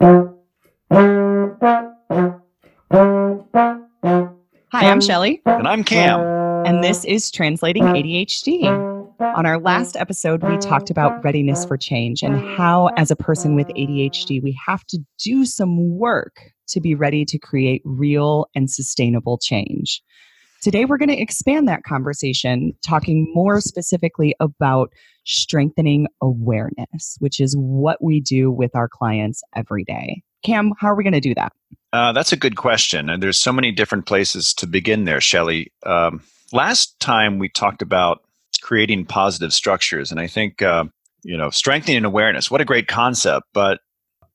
Hi, I'm Shelly. And I'm Cam. And this is Translating ADHD. On our last episode, we talked about readiness for change and how, as a person with ADHD, we have to do some work to be ready to create real and sustainable change. Today, we're going to expand that conversation, talking more specifically about strengthening awareness, which is what we do with our clients every day. Cam, how are we going to do that? Uh, that's a good question. And there's so many different places to begin there, Shelly. Um, last time we talked about creating positive structures, and I think, uh, you know, strengthening awareness, what a great concept, but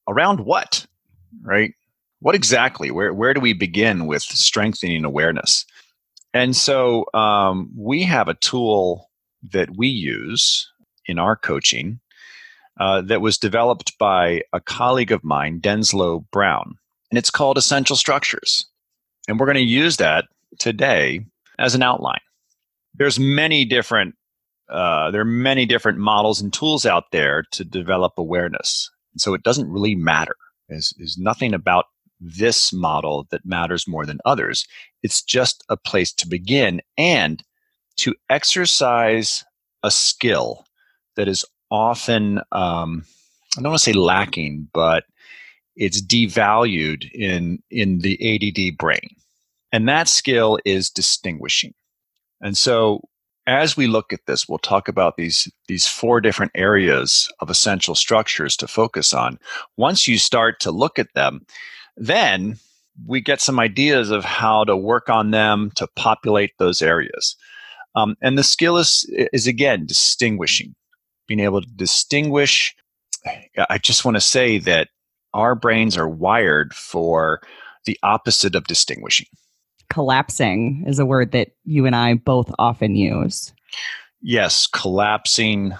around what, right? What exactly? Where, where do we begin with strengthening awareness? And so um, we have a tool that we use in our coaching uh, that was developed by a colleague of mine, Denslow Brown, and it's called Essential Structures. And we're going to use that today as an outline. There's many different uh, there are many different models and tools out there to develop awareness. And so it doesn't really matter. There's, there's nothing about this model that matters more than others. It's just a place to begin and to exercise a skill that is often, um, I don't want to say lacking, but it's devalued in, in the ADD brain. And that skill is distinguishing. And so as we look at this, we'll talk about these, these four different areas of essential structures to focus on. Once you start to look at them, then we get some ideas of how to work on them to populate those areas. Um, and the skill is, is again distinguishing, being able to distinguish. I just want to say that our brains are wired for the opposite of distinguishing. Collapsing is a word that you and I both often use. Yes, collapsing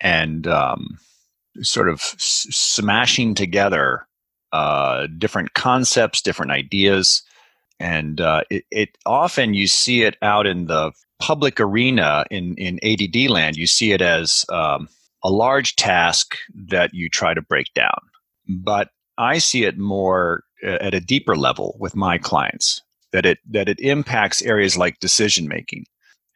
and um, sort of s- smashing together uh, different concepts, different ideas. And uh, it, it, often you see it out in the public arena in, in ADD land, you see it as um, a large task that you try to break down. But I see it more uh, at a deeper level with my clients that it that it impacts areas like decision making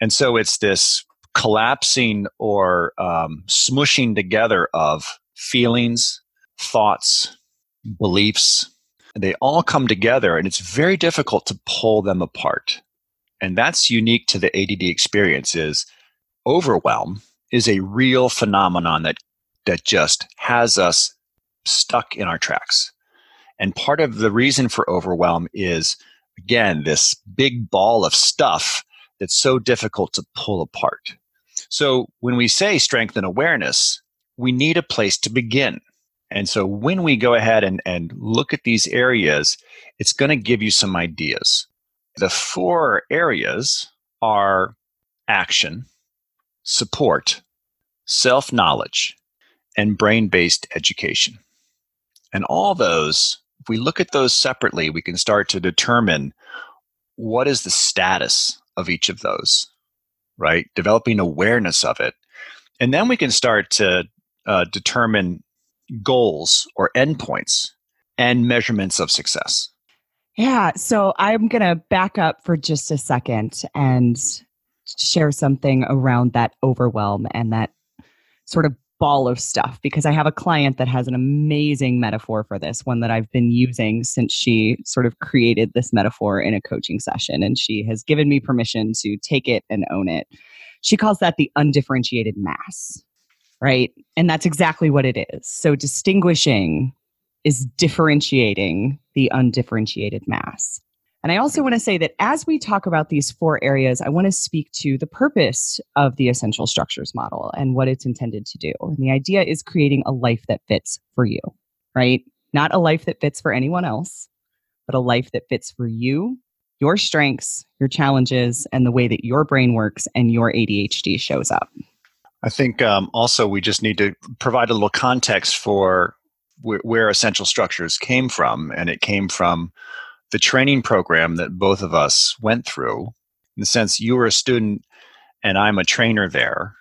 and so it's this collapsing or um, smushing together of feelings thoughts beliefs they all come together and it's very difficult to pull them apart. And that's unique to the add experience is overwhelm is a real phenomenon that that just has us stuck in our tracks. And part of the reason for overwhelm is again this big ball of stuff that's so difficult to pull apart. So when we say strength and awareness we need a place to begin and so when we go ahead and, and look at these areas, it's going to give you some ideas. The four areas are action, support, self knowledge, and brain based education. And all those, if we look at those separately, we can start to determine what is the status of each of those, right? Developing awareness of it. And then we can start to uh, determine goals or endpoints and measurements of success? Yeah, so I'm going to back up for just a second and share something around that overwhelm and that sort of ball of stuff because I have a client that has an amazing metaphor for this, one that I've been using since she sort of created this metaphor in a coaching session. And she has given me permission to take it and own it. She calls that the undifferentiated mass right? And that's exactly what it is. So distinguishing is differentiating the undifferentiated mass. And I also want to say that as we talk about these four areas, I want to speak to the purpose of the essential structures model and what it's intended to do. And the idea is creating a life that fits for you, right? Not a life that fits for anyone else, but a life that fits for you, your strengths, your challenges, and the way that your brain works and your ADHD shows up. I think um, also we just need to provide a little context for wh- where essential structures came from, and it came from the training program that both of us went through. In the sense, you were a student, and I'm a trainer there,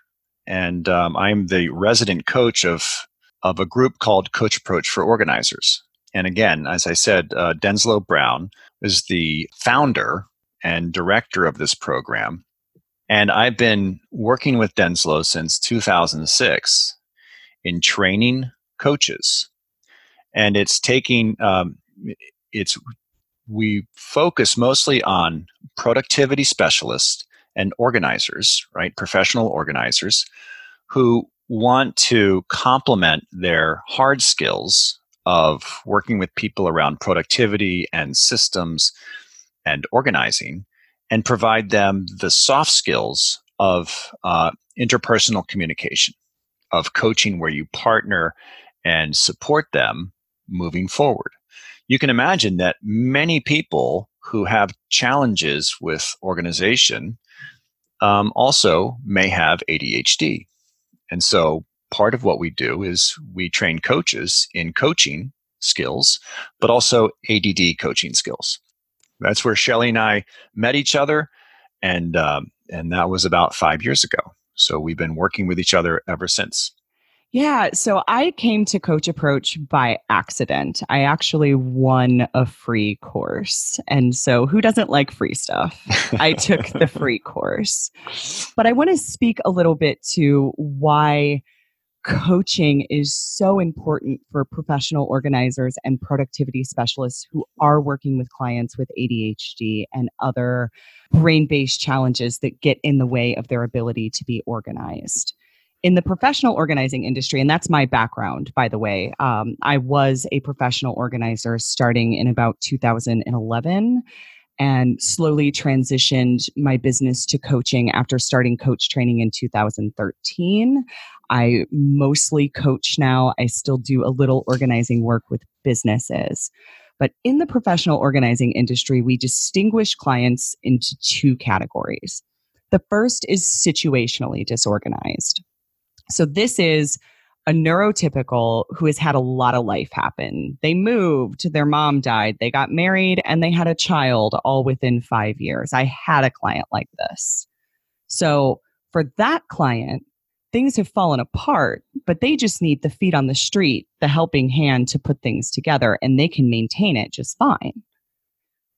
and um, I'm the resident coach of of a group called Coach Approach for Organizers. And again, as I said, uh, Denslow Brown is the founder and director of this program. And I've been working with Denslow since 2006 in training coaches. And it's taking, um, it's, we focus mostly on productivity specialists and organizers, right? Professional organizers who want to complement their hard skills of working with people around productivity and systems and organizing and provide them the soft skills of uh, interpersonal communication, of coaching where you partner and support them moving forward. You can imagine that many people who have challenges with organization um, also may have ADHD. And so part of what we do is we train coaches in coaching skills, but also ADD coaching skills. That's where Shelly and I met each other, and um, and that was about five years ago. So we've been working with each other ever since. Yeah, so I came to Coach Approach by accident. I actually won a free course. And so, who doesn't like free stuff? I took the free course. But I want to speak a little bit to why coaching is so important for professional organizers and productivity specialists who are working with clients with ADHD and other brain based challenges that get in the way of their ability to be organized. In the professional organizing industry, and that's my background, by the way, um, I was a professional organizer starting in about 2011 and slowly transitioned my business to coaching after starting coach training in 2013. I mostly coach now. I still do a little organizing work with businesses. But in the professional organizing industry, we distinguish clients into two categories. The first is situationally disorganized. So, this is a neurotypical who has had a lot of life happen. They moved, their mom died, they got married, and they had a child all within five years. I had a client like this. So, for that client, things have fallen apart, but they just need the feet on the street, the helping hand to put things together, and they can maintain it just fine.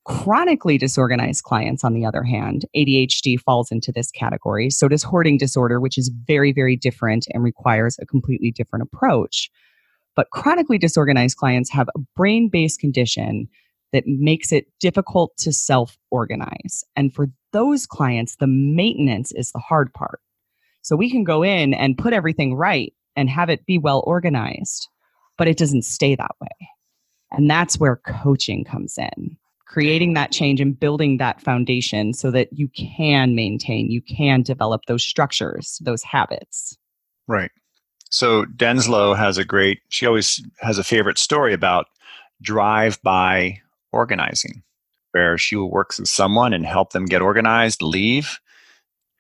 Chronically disorganized clients, on the other hand, ADHD falls into this category. So does hoarding disorder, which is very, very different and requires a completely different approach. But chronically disorganized clients have a brain based condition that makes it difficult to self organize. And for those clients, the maintenance is the hard part. So we can go in and put everything right and have it be well organized, but it doesn't stay that way. And that's where coaching comes in creating that change and building that foundation so that you can maintain, you can develop those structures, those habits. Right. So Denslow has a great, she always has a favorite story about drive by organizing, where she will work with someone and help them get organized, leave,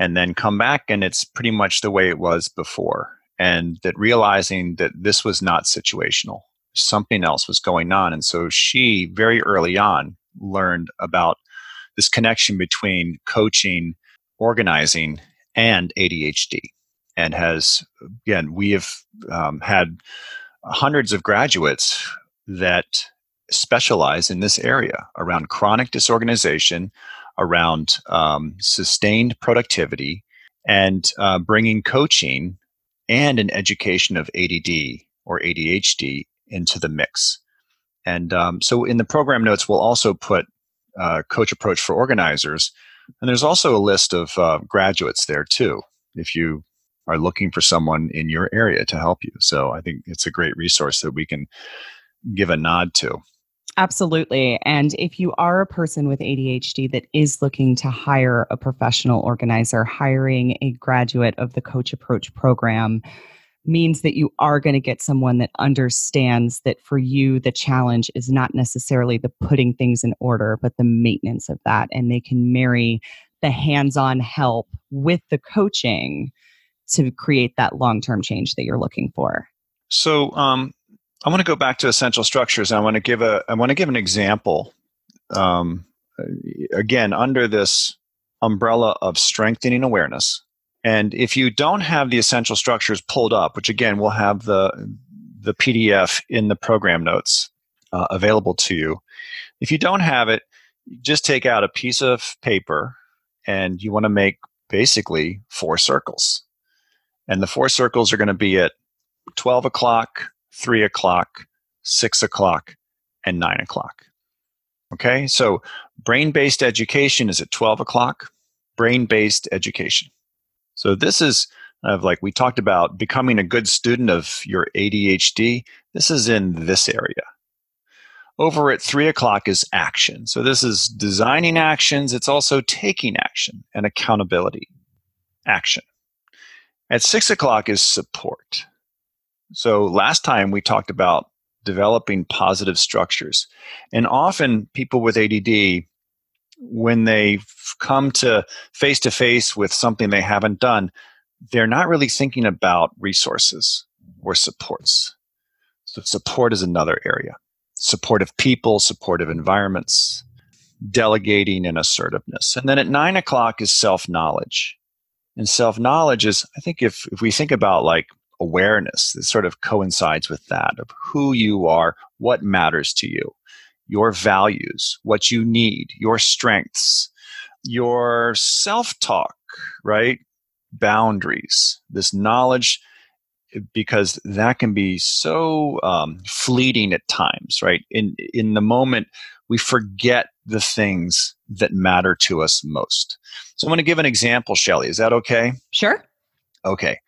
and then come back and it's pretty much the way it was before and that realizing that this was not situational. Something else was going on and so she very early on learned about this connection between coaching organizing and adhd and has again we have um, had hundreds of graduates that specialize in this area around chronic disorganization around um, sustained productivity and uh, bringing coaching and an education of ADD or ADHD into the mix. And um, so in the program notes, we'll also put uh, Coach Approach for Organizers. And there's also a list of uh, graduates there too, if you are looking for someone in your area to help you. So I think it's a great resource that we can give a nod to. Absolutely. And if you are a person with ADHD that is looking to hire a professional organizer, hiring a graduate of the Coach Approach program means that you are going to get someone that understands that for you, the challenge is not necessarily the putting things in order, but the maintenance of that. And they can marry the hands on help with the coaching to create that long term change that you're looking for. So, um, I want to go back to essential structures. and I want to give a I want to give an example. Um, again, under this umbrella of strengthening awareness, and if you don't have the essential structures pulled up, which again we'll have the the PDF in the program notes, uh, available to you. If you don't have it, just take out a piece of paper and you want to make basically four circles. And the four circles are going to be at 12 o'clock, 3 o'clock, 6 o'clock, and 9 o'clock. Okay, so brain based education is at 12 o'clock, brain based education. So this is of like we talked about becoming a good student of your ADHD. This is in this area. Over at three o'clock is action. So this is designing actions. It's also taking action and accountability action. At six o'clock is support. So last time we talked about developing positive structures. And often people with ADD, when they come to face to face with something they haven't done, they're not really thinking about resources or supports. So support is another area. Supportive people, supportive environments, delegating and assertiveness. And then at nine o'clock is self-knowledge. And self-knowledge is, I think if, if we think about like awareness, that sort of coincides with that of who you are, what matters to you, your values, what you need, your strengths, your self-talk, right? boundaries, this knowledge, because that can be so um, fleeting at times, right? In in the moment, we forget the things that matter to us most. So I'm going to give an example, Shelly. Is that okay? Sure. Okay.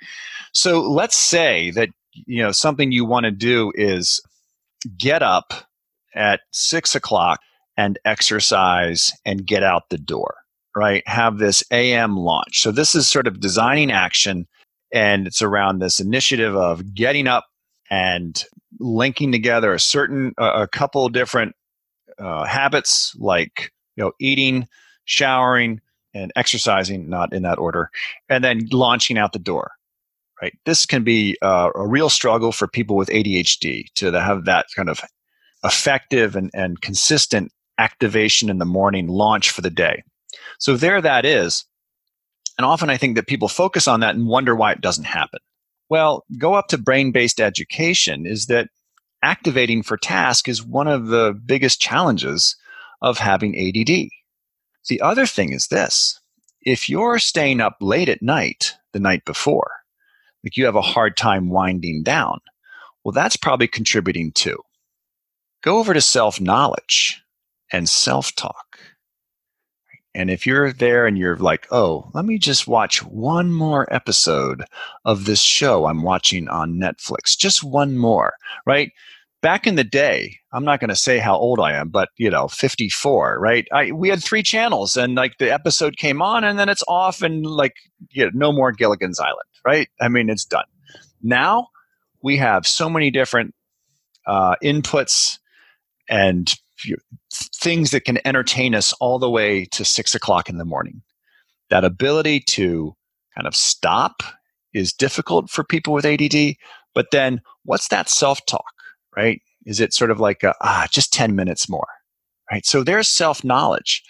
So let's say that you know something you want to do is get up at six o'clock and exercise and get out the door right, have this AM launch. So this is sort of designing action, and it's around this initiative of getting up and linking together a certain, a couple different uh, habits like you know eating, showering, and exercising, not in that order, and then launching out the door. Right. This can be uh, a real struggle for people with ADHD to have that kind of effective and, and consistent activation in the morning launch for the day. So there that is. And often I think that people focus on that and wonder why it doesn't happen. Well, go up to brain based education is that activating for task is one of the biggest challenges of having ADD. The other thing is this if you're staying up late at night the night before, like you have a hard time winding down, well, that's probably contributing too. Go over to self knowledge and self talk. And if you're there and you're like, oh, let me just watch one more episode of this show I'm watching on Netflix, just one more, right? Back in the day, I'm not going to say how old I am, but you know, 54, right? I, we had three channels and like the episode came on and then it's off and like, you know, no more Gilligan's Island, right? I mean, it's done. Now we have so many different uh, inputs and things that can entertain us all the way to six o'clock in the morning. That ability to kind of stop is difficult for people with ADD. But then what's that self talk, right? Is it sort of like, a, ah, just 10 minutes more, right? So there's self knowledge,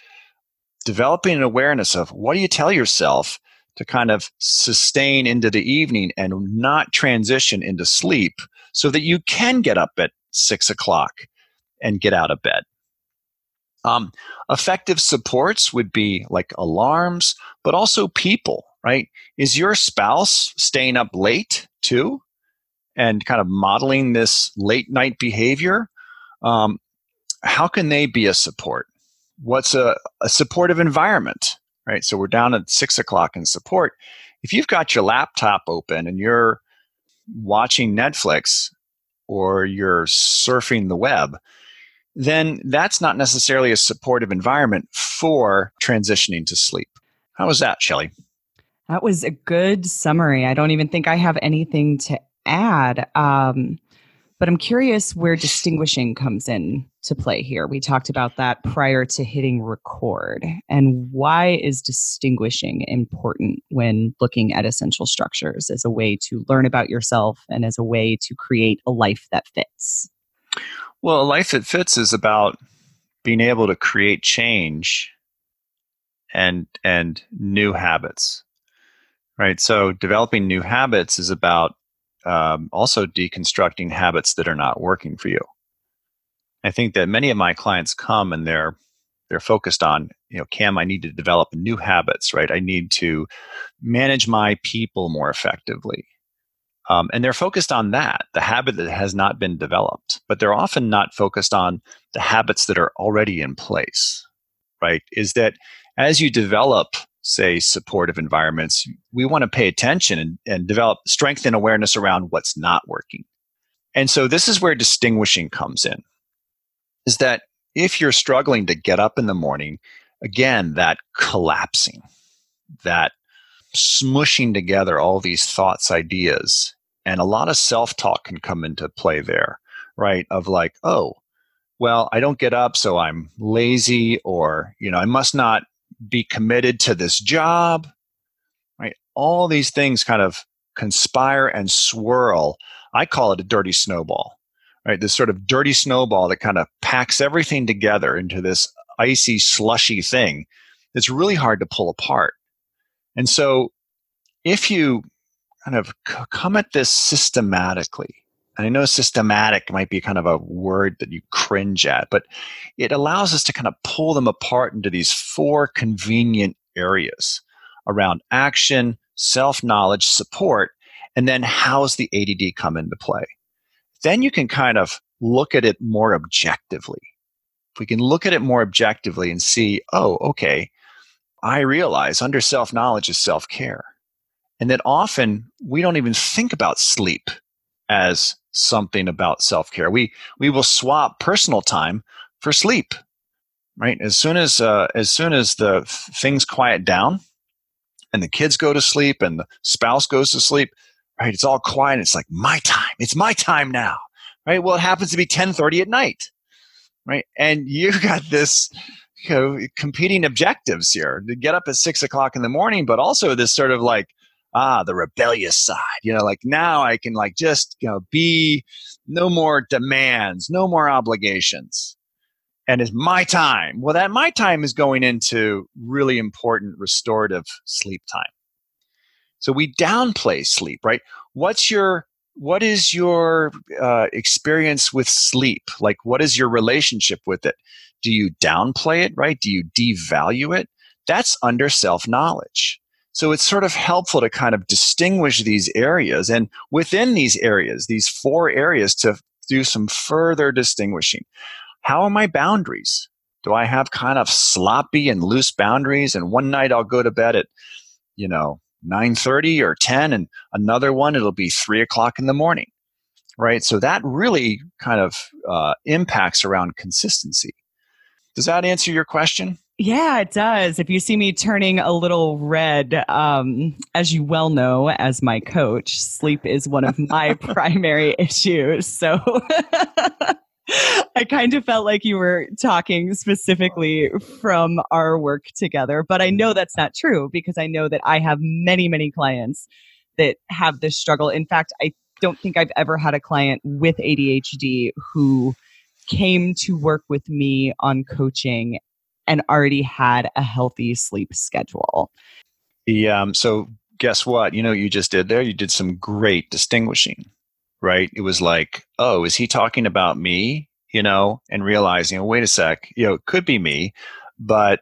developing an awareness of what do you tell yourself to kind of sustain into the evening and not transition into sleep so that you can get up at six o'clock and get out of bed. Um, effective supports would be like alarms, but also people, right? Is your spouse staying up late too and kind of modeling this late night behavior? Um, how can they be a support? What's a, a supportive environment, right? So we're down at six o'clock in support. If you've got your laptop open and you're watching Netflix or you're surfing the web, then that's not necessarily a supportive environment for transitioning to sleep. How was that, Shelly? That was a good summary. I don't even think I have anything to add. Um, but I'm curious where distinguishing comes in to play here. We talked about that prior to hitting record. And why is distinguishing important when looking at essential structures as a way to learn about yourself and as a way to create a life that fits? Well, a life that fits is about being able to create change and and new habits, right? So developing new habits is about um, also deconstructing habits that are not working for you. I think that many of my clients come and they're they're focused on, you know, Cam, I need to develop new habits, right? I need to manage my people more effectively. Um, and they're focused on that, the habit that has not been developed, but they're often not focused on the habits that are already in place, right? Is that as you develop, say, supportive environments, we want to pay attention and, and develop strength and awareness around what's not working. And so this is where distinguishing comes in, is that if you're struggling to get up in the morning, again, that collapsing, that smushing together all these thoughts, ideas, and a lot of self talk can come into play there, right? Of like, oh, well, I don't get up, so I'm lazy, or, you know, I must not be committed to this job, right? All these things kind of conspire and swirl. I call it a dirty snowball, right? This sort of dirty snowball that kind of packs everything together into this icy, slushy thing that's really hard to pull apart. And so if you kind of come at this systematically, and I know systematic might be kind of a word that you cringe at, but it allows us to kind of pull them apart into these four convenient areas around action, self knowledge, support, and then how's the ADD come into play? Then you can kind of look at it more objectively. If we can look at it more objectively and see, oh, okay, I realize under self knowledge is self care. And that often we don't even think about sleep as something about self care. We, we will swap personal time for sleep, right? As soon as, uh, as soon as the things quiet down and the kids go to sleep and the spouse goes to sleep, right? It's all quiet. It's like my time. It's my time now, right? Well, it happens to be 1030 at night, right? And you got this, you know, competing objectives here to get up at six o'clock in the morning, but also this sort of like, ah, the rebellious side, you know, like now I can like just, you know, be no more demands, no more obligations. And it's my time. Well, that my time is going into really important restorative sleep time. So we downplay sleep, right? What's your what is your uh, experience with sleep? Like, what is your relationship with it? Do you downplay it, right? Do you devalue it? That's under self knowledge. So it's sort of helpful to kind of distinguish these areas and within these areas, these four areas to do some further distinguishing. How are my boundaries? Do I have kind of sloppy and loose boundaries? And one night I'll go to bed at, you know, 9.30 or 10 and another one it'll be 3 o'clock in the morning right so that really kind of uh, impacts around consistency does that answer your question yeah, it does. If you see me turning a little red, um, as you well know, as my coach, sleep is one of my primary issues. So I kind of felt like you were talking specifically from our work together, but I know that's not true because I know that I have many, many clients that have this struggle. In fact, I don't think I've ever had a client with ADHD who came to work with me on coaching and already had a healthy sleep schedule. Yeah. Um, so guess what? You know what you just did there? You did some great distinguishing, right? It was like, oh, is he talking about me? You know, and realizing, oh, wait a sec, you know, it could be me, but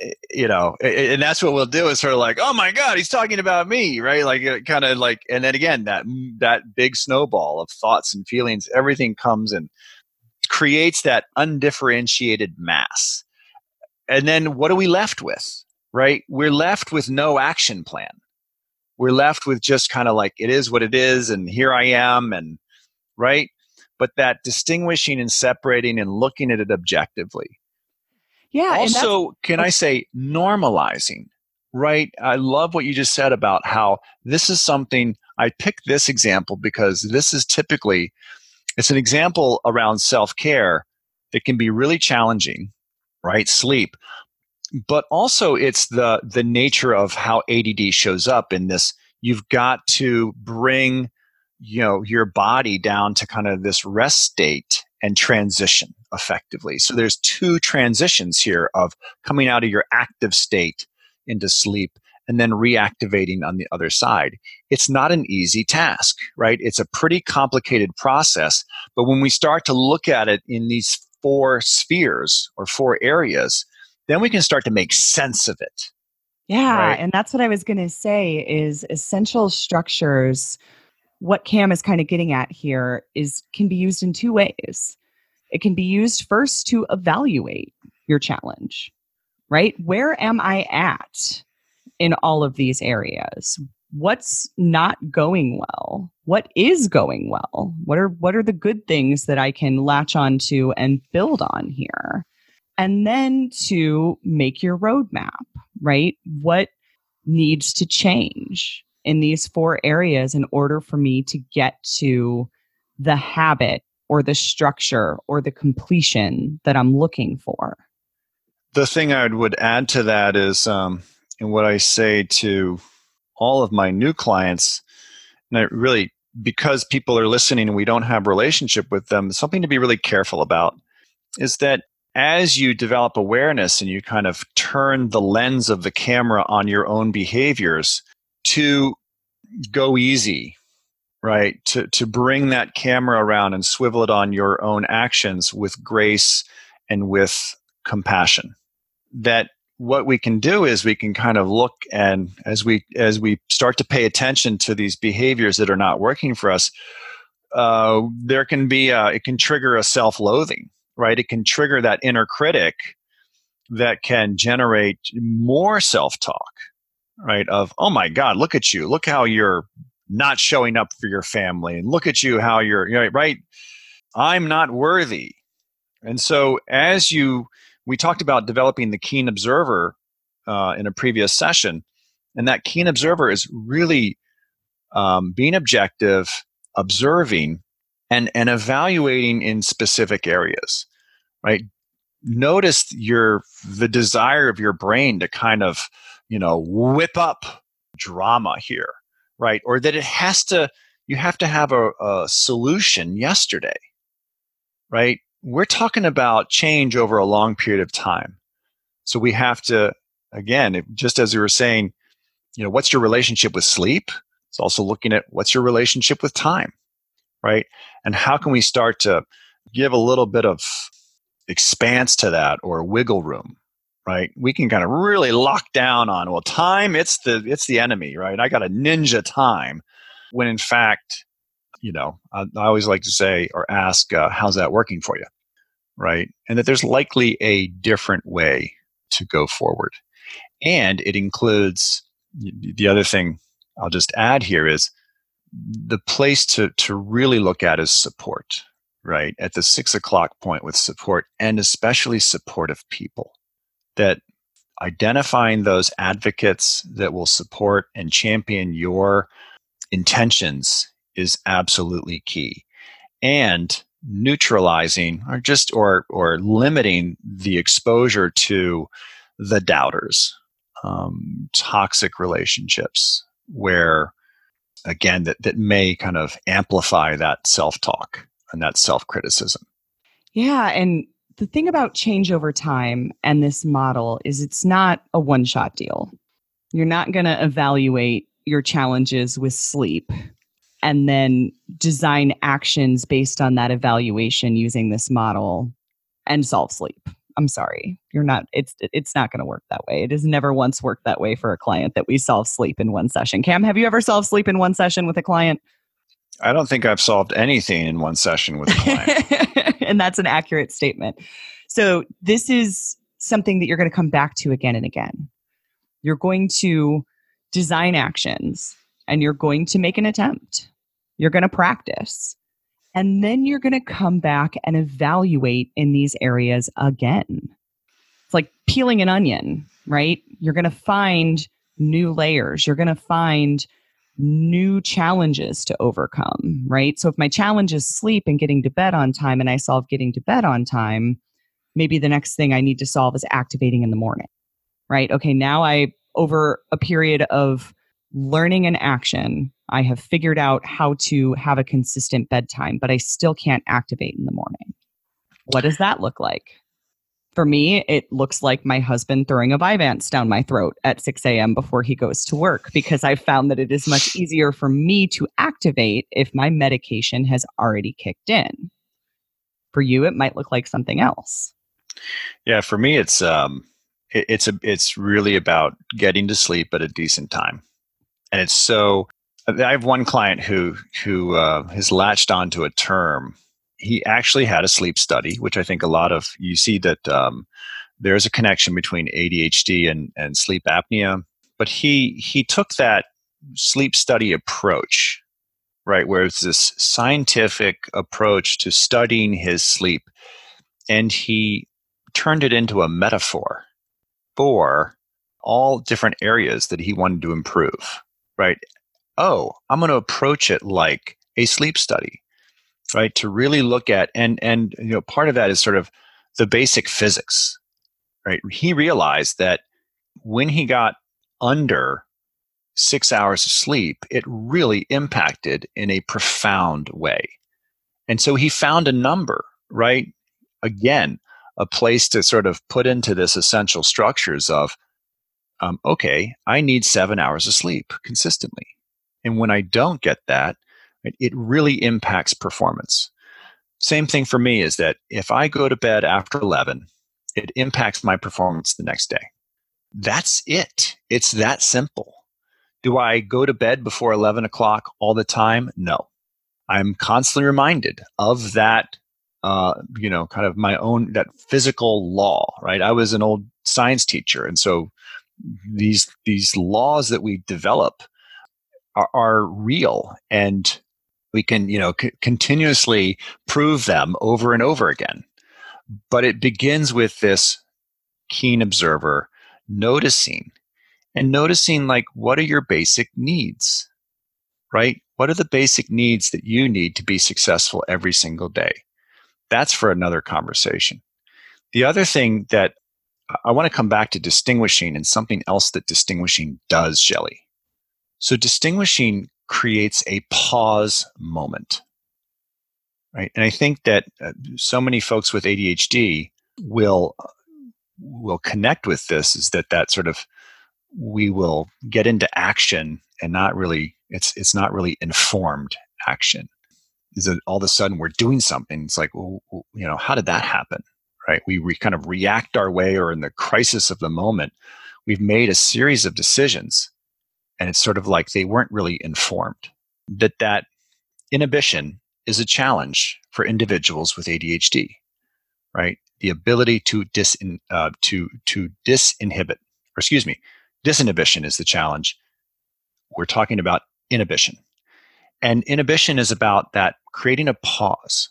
eh, you know, and that's what we'll do is sort of like, oh my God, he's talking about me, right? Like kind of like, and then again, that that big snowball of thoughts and feelings, everything comes and creates that undifferentiated mass and then what are we left with? Right? We're left with no action plan. We're left with just kind of like, it is what it is, and here I am, and right? But that distinguishing and separating and looking at it objectively. Yeah. Also, can I say normalizing? Right. I love what you just said about how this is something I picked this example because this is typically it's an example around self-care that can be really challenging right? Sleep. But also it's the the nature of how ADD shows up in this you've got to bring you know your body down to kind of this rest state and transition effectively. So there's two transitions here of coming out of your active state into sleep and then reactivating on the other side. It's not an easy task, right? It's a pretty complicated process. But when we start to look at it in these four spheres or four areas, then we can start to make sense of it. Yeah, right? and that's what I was going to say is essential structures what Cam is kind of getting at here is can be used in two ways. It can be used first to evaluate your challenge, right? Where am I at in all of these areas? What's not going well? What is going well? What are what are the good things that I can latch onto and build on here? And then to make your roadmap, right? What needs to change in these four areas in order for me to get to the habit or the structure or the completion that I'm looking for. The thing I would add to that is, um, and what I say to all of my new clients, and I really, because people are listening and we don't have relationship with them, something to be really careful about is that as you develop awareness and you kind of turn the lens of the camera on your own behaviors, to go easy right? To to bring that camera around and swivel it on your own actions with grace and with compassion. That what we can do is we can kind of look and as we as we start to pay attention to these behaviors that are not working for us uh, there can be a, it can trigger a self-loathing right it can trigger that inner critic that can generate more self-talk right? Of, oh my God, look at you. Look how you're not showing up for your family. And look at you, how you're, you know, right? I'm not worthy. And so, as you, we talked about developing the keen observer uh, in a previous session. And that keen observer is really um, being objective, observing, and, and evaluating in specific areas, right? Notice your the desire of your brain to kind of you know, whip up drama here, right? Or that it has to, you have to have a, a solution yesterday, right? We're talking about change over a long period of time. So we have to, again, just as we were saying, you know, what's your relationship with sleep? It's also looking at what's your relationship with time, right? And how can we start to give a little bit of expanse to that or wiggle room, right we can kind of really lock down on well time it's the it's the enemy right i got a ninja time when in fact you know i, I always like to say or ask uh, how's that working for you right? And that there's likely a different way to go forward. And it includes the other thing i'll just add here is the place to to really look at is support right? At the six o'clock point with support and especially supportive people. That identifying those advocates that will support and champion your intentions is absolutely key. And neutralizing or just or or limiting the exposure to the doubters um, toxic relationships where again that, that may kind of amplify that self-talk and that self-criticism yeah and the thing about change over time and this model is it's not a one shot deal. You're not going to evaluate your challenges with sleep and then design actions based on that evaluation using this model and solve sleep. I'm sorry. You're not it's it's not going to work that way. It has never once worked that way for a client that we solve sleep in one session. Cam, have you ever solved sleep in one session with a client? I don't think I've solved anything in one session with a client. and that's an accurate statement. So, this is something that you're going to come back to again and again. You're going to design actions and you're going to make an attempt. You're going to practice. And then you're going to come back and evaluate in these areas again. It's like peeling an onion, right? You're going to find new layers. You're going to find new challenges to overcome, right? So if my challenge is sleep and getting to bed on time and I solve getting to bed on time, maybe the next thing I need to solve is activating in the morning, right? Okay, now I, over a period of learning an action, I have figured out how to have a consistent bedtime, but I still can't activate in the morning. What does that look like? For me, it looks like my husband throwing a Vyvanse down my throat at 6 a.m. before he goes to work because I found that it is much easier for me to activate if my medication has already kicked in. For you, it might look like something else. Yeah, for me, it's um, it, it's a it's really about getting to sleep at a decent time, and it's so. I have one client who who uh, has latched onto a term. He actually had a sleep study, which I think a lot of you see that um, there's a connection between ADHD and, and sleep apnea. But he he took that sleep study approach, right, where it's this scientific approach to studying his sleep, and he turned it into a metaphor for all different areas that he wanted to improve, right? Oh, I'm going to approach it like a sleep study, right? To really look at and and you know part of that is sort of the basic physics, right? He realized that when he got under six hours of sleep, it really impacted in a profound way. And so he found a number, right? Again, a place to sort of put into this essential structures of, um, okay, I need seven hours of sleep consistently. And when I don't get that, it, it really impacts performance. Same thing for me is that if I go to bed after 11, it impacts my performance the next day. That's it. It's that simple. Do I go to bed before 11 o'clock all the time? No. I'm constantly reminded of that, uh, you know, kind of my own, that physical law, right? I was an old science teacher. And so these, these laws that we develop are, are real and we can, you know, c- continuously prove them over and over again. But it begins with this keen observer noticing and noticing like what are your basic needs right? What are the basic needs that you need to be successful every single day? That's for another conversation. The other thing that i want to come back to distinguishing and something else that distinguishing does Shelly. so distinguishing creates a pause moment right? And i think that uh, so many folks with adhd will will connect with this is that that sort of we will get into action and not really it's it's not really informed action. Is that all of a sudden we're doing something? It's like well, you know how did that happen right we re, kind of react our way or in the crisis of the moment we've made a series of decisions and it's sort of like they weren't really informed that that inhibition is a challenge for individuals with adhd right the ability to dis uh, to to disinhibit or excuse me Disinhibition is the challenge. We're talking about inhibition. And inhibition is about that creating a pause,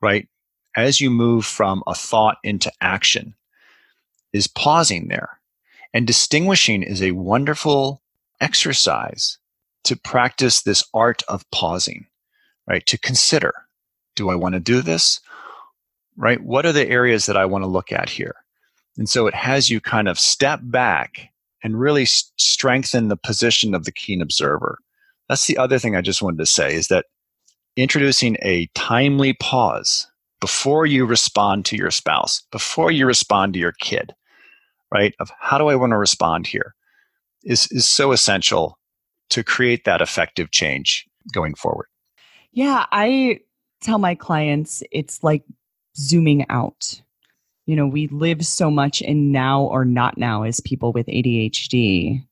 right? As you move from a thought into action, is pausing there. And distinguishing is a wonderful exercise to practice this art of pausing, right? To consider do I want to do this? Right? What are the areas that I want to look at here? And so it has you kind of step back and really strengthen the position of the keen observer. That's the other thing I just wanted to say is that introducing a timely pause before you respond to your spouse, before you respond to your kid, right? Of how do I want to respond here is, is so essential to create that effective change going forward. Yeah, I tell my clients it's like zooming out you know, we live so much in now or not now as people with ADHD.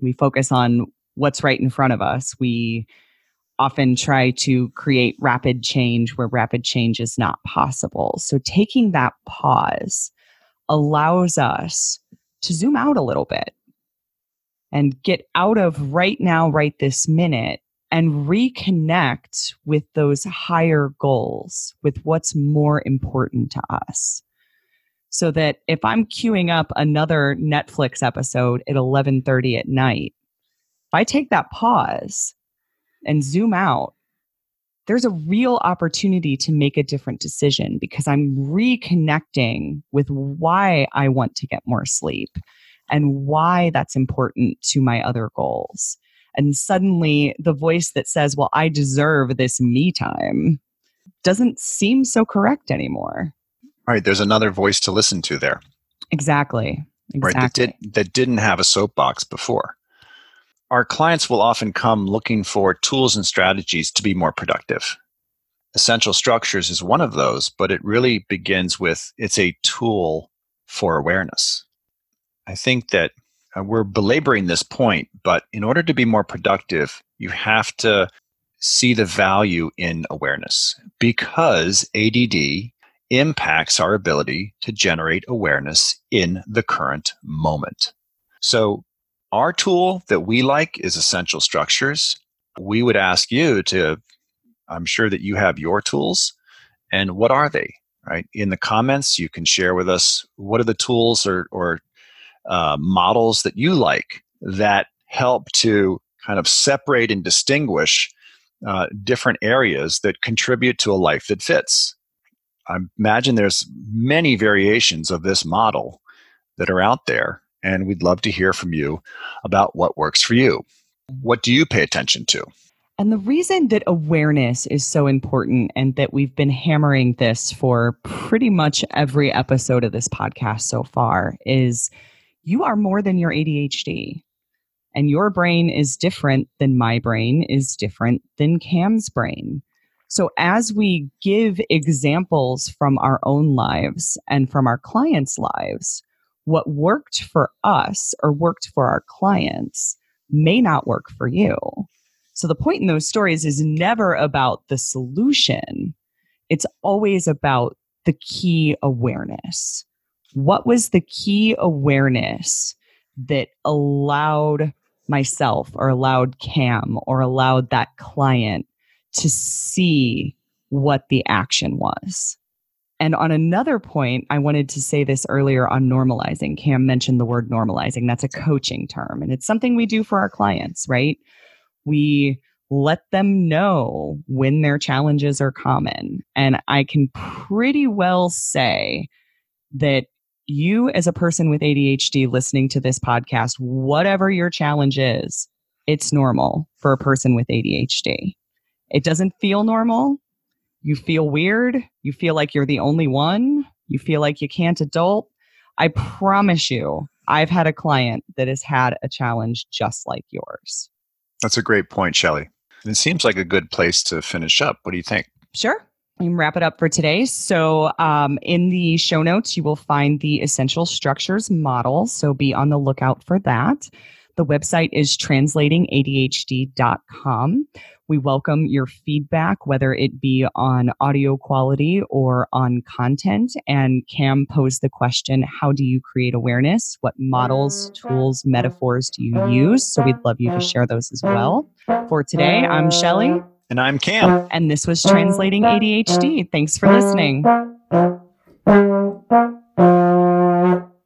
We focus on what's right in front of us. We often try to create rapid change where rapid change is not possible. So taking that pause allows us to zoom out a little bit and get out of right now, right this minute, and reconnect with those higher goals, with what's more important to us so that if I'm queuing up another Netflix episode at 11:30 at night, if I take that pause and zoom out, there's a real opportunity to make a different decision because I'm reconnecting with why I want to get more sleep and why that's important to my other goals. And suddenly the voice that says, Well, I deserve this me time doesn't seem so correct anymore. All right, There's another voice to listen to there. Exactly. Exactly. Right. That, did, that didn't have a soapbox before. Our clients will often come looking for tools and strategies to be more productive. essential structures is one of those, but it really begins with it's a tool for awareness. I think that uh, we're belaboring this point, but in order to be more productive, you have to see the value in awareness because ADD impacts our ability to generate awareness in the current moment. So, our tool that we like is Essential Structures. We would ask you to, I'm sure that you have your tools, and what are they? Write in the comments, you can share with us what are the tools or, or uh, models that you like that help to kind of separate and distinguish uh, different areas that contribute to a life that fits. I imagine there's many variations of this model that are out there, and we'd love to hear from you about what works for you. What do you pay attention to? And the reason that awareness is so important and that we've been hammering this for pretty much every episode of this podcast so far is you are more than your ADHD. And your brain is different than my brain is different than Cam's brain. So, as we give examples from our own lives and from our clients' lives, what worked for us or worked for our clients may not work for you. So, the point in those stories is never about the solution, it's always about the key awareness. What was the key awareness that allowed myself or allowed Cam or allowed that client to see what the action was. And on another point, I wanted to say this earlier on normalizing. Cam mentioned the word normalizing. That's a coaching term, and it's something we do for our clients, right? We let them know when their challenges are common. And I can pretty well say that you as a person with ADHD listening to this podcast, whatever your challenge is, it's normal for a person with ADHD. It doesn't feel normal. You feel weird. You feel like you're the only one. You feel like you can't adult. I promise you, I've had a client that has had a challenge just like yours. That's a great point, Shelly. It seems like a good place to finish up. What do you think? Sure and wrap it up for today. So, um, in the show notes, you will find the essential structures model. So, be on the lookout for that. The website is translatingadhd.com. We welcome your feedback, whether it be on audio quality or on content. And Cam posed the question How do you create awareness? What models, tools, metaphors do you use? So, we'd love you to share those as well. For today, I'm Shelly. And I'm Cam. And this was Translating ADHD. Thanks for listening.